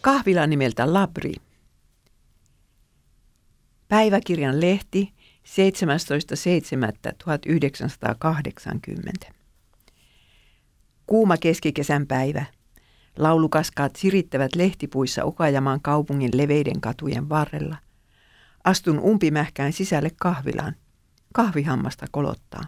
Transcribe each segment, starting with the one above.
Kahvila nimeltä Labri. Päiväkirjan lehti 17.7.1980. Kuuma keskikesän päivä. Laulukaskaat sirittävät lehtipuissa Okajamaan kaupungin leveiden katujen varrella. Astun umpimähkään sisälle kahvilaan. Kahvihammasta kolottaa.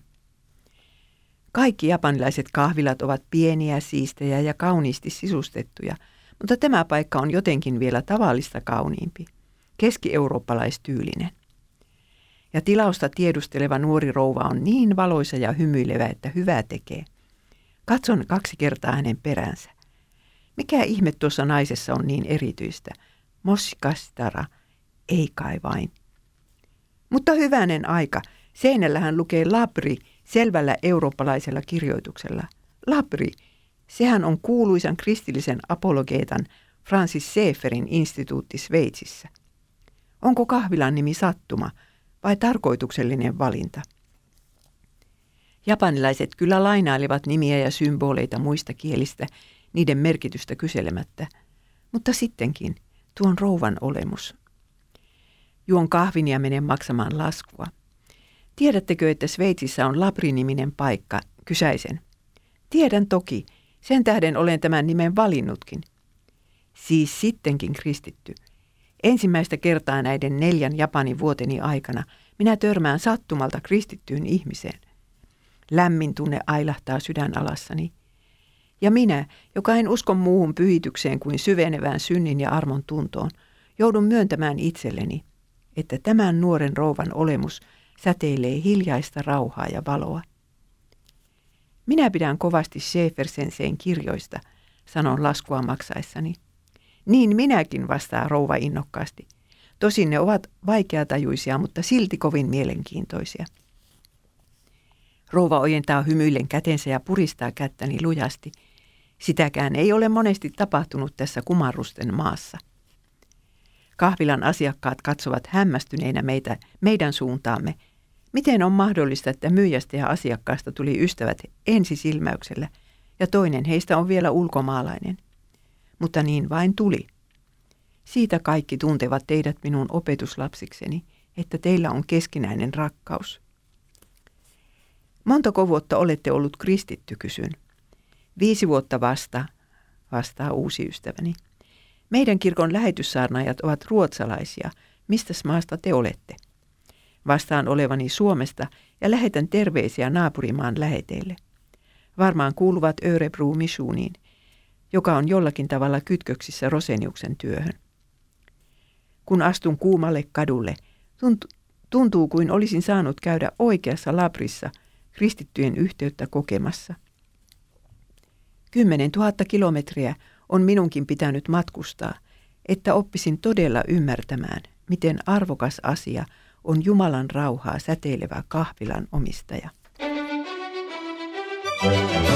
Kaikki japanilaiset kahvilat ovat pieniä, siistejä ja kauniisti sisustettuja, mutta tämä paikka on jotenkin vielä tavallista kauniimpi, keski-eurooppalaistyylinen. Ja tilausta tiedusteleva nuori rouva on niin valoisa ja hymyilevä, että hyvää tekee. Katson kaksi kertaa hänen peränsä. Mikä ihme tuossa naisessa on niin erityistä? Moskastara, ei kai vain. Mutta hyvänen aika, seinällähän lukee labri selvällä eurooppalaisella kirjoituksella. Labri, sehän on kuuluisan kristillisen apologeetan Francis Seferin instituutti Sveitsissä. Onko kahvilan nimi sattuma vai tarkoituksellinen valinta? Japanilaiset kyllä lainailivat nimiä ja symboleita muista kielistä niiden merkitystä kyselemättä, mutta sittenkin tuon rouvan olemus. Juon kahvin ja menen maksamaan laskua. Tiedättekö, että Sveitsissä on Labri-niminen paikka? Kysäisen. Tiedän toki. Sen tähden olen tämän nimen valinnutkin. Siis sittenkin kristitty. Ensimmäistä kertaa näiden neljän Japanin vuoteni aikana minä törmään sattumalta kristittyyn ihmiseen. Lämmin tunne ailahtaa sydän alassani. Ja minä, joka en usko muuhun pyhitykseen kuin syvenevään synnin ja armon tuntoon, joudun myöntämään itselleni, että tämän nuoren rouvan olemus – säteilee hiljaista rauhaa ja valoa. Minä pidän kovasti Schäfersenseen kirjoista, sanon laskua maksaessani. Niin minäkin vastaa rouva innokkaasti. Tosin ne ovat vaikeatajuisia, mutta silti kovin mielenkiintoisia. Rouva ojentaa hymyillen kätensä ja puristaa kättäni lujasti. Sitäkään ei ole monesti tapahtunut tässä kumarrusten maassa. Kahvilan asiakkaat katsovat hämmästyneinä meitä, meidän suuntaamme. Miten on mahdollista, että myyjästä ja asiakkaasta tuli ystävät ensisilmäyksellä ja toinen heistä on vielä ulkomaalainen? Mutta niin vain tuli. Siitä kaikki tuntevat teidät minun opetuslapsikseni, että teillä on keskinäinen rakkaus. Montako vuotta olette ollut kristitty, kysyn. Viisi vuotta vasta, vastaa uusi ystäväni. Meidän kirkon lähetyssaarnaajat ovat ruotsalaisia. Mistä maasta te olette? Vastaan olevani Suomesta ja lähetän terveisiä naapurimaan läheteille. Varmaan kuuluvat Örebro Missioniin, joka on jollakin tavalla kytköksissä Roseniuksen työhön. Kun astun kuumalle kadulle, tuntuu kuin olisin saanut käydä oikeassa labrissa kristittyjen yhteyttä kokemassa. Kymmenen tuhatta kilometriä on minunkin pitänyt matkustaa, että oppisin todella ymmärtämään, miten arvokas asia on Jumalan rauhaa säteilevä kahvilan omistaja. Thank you.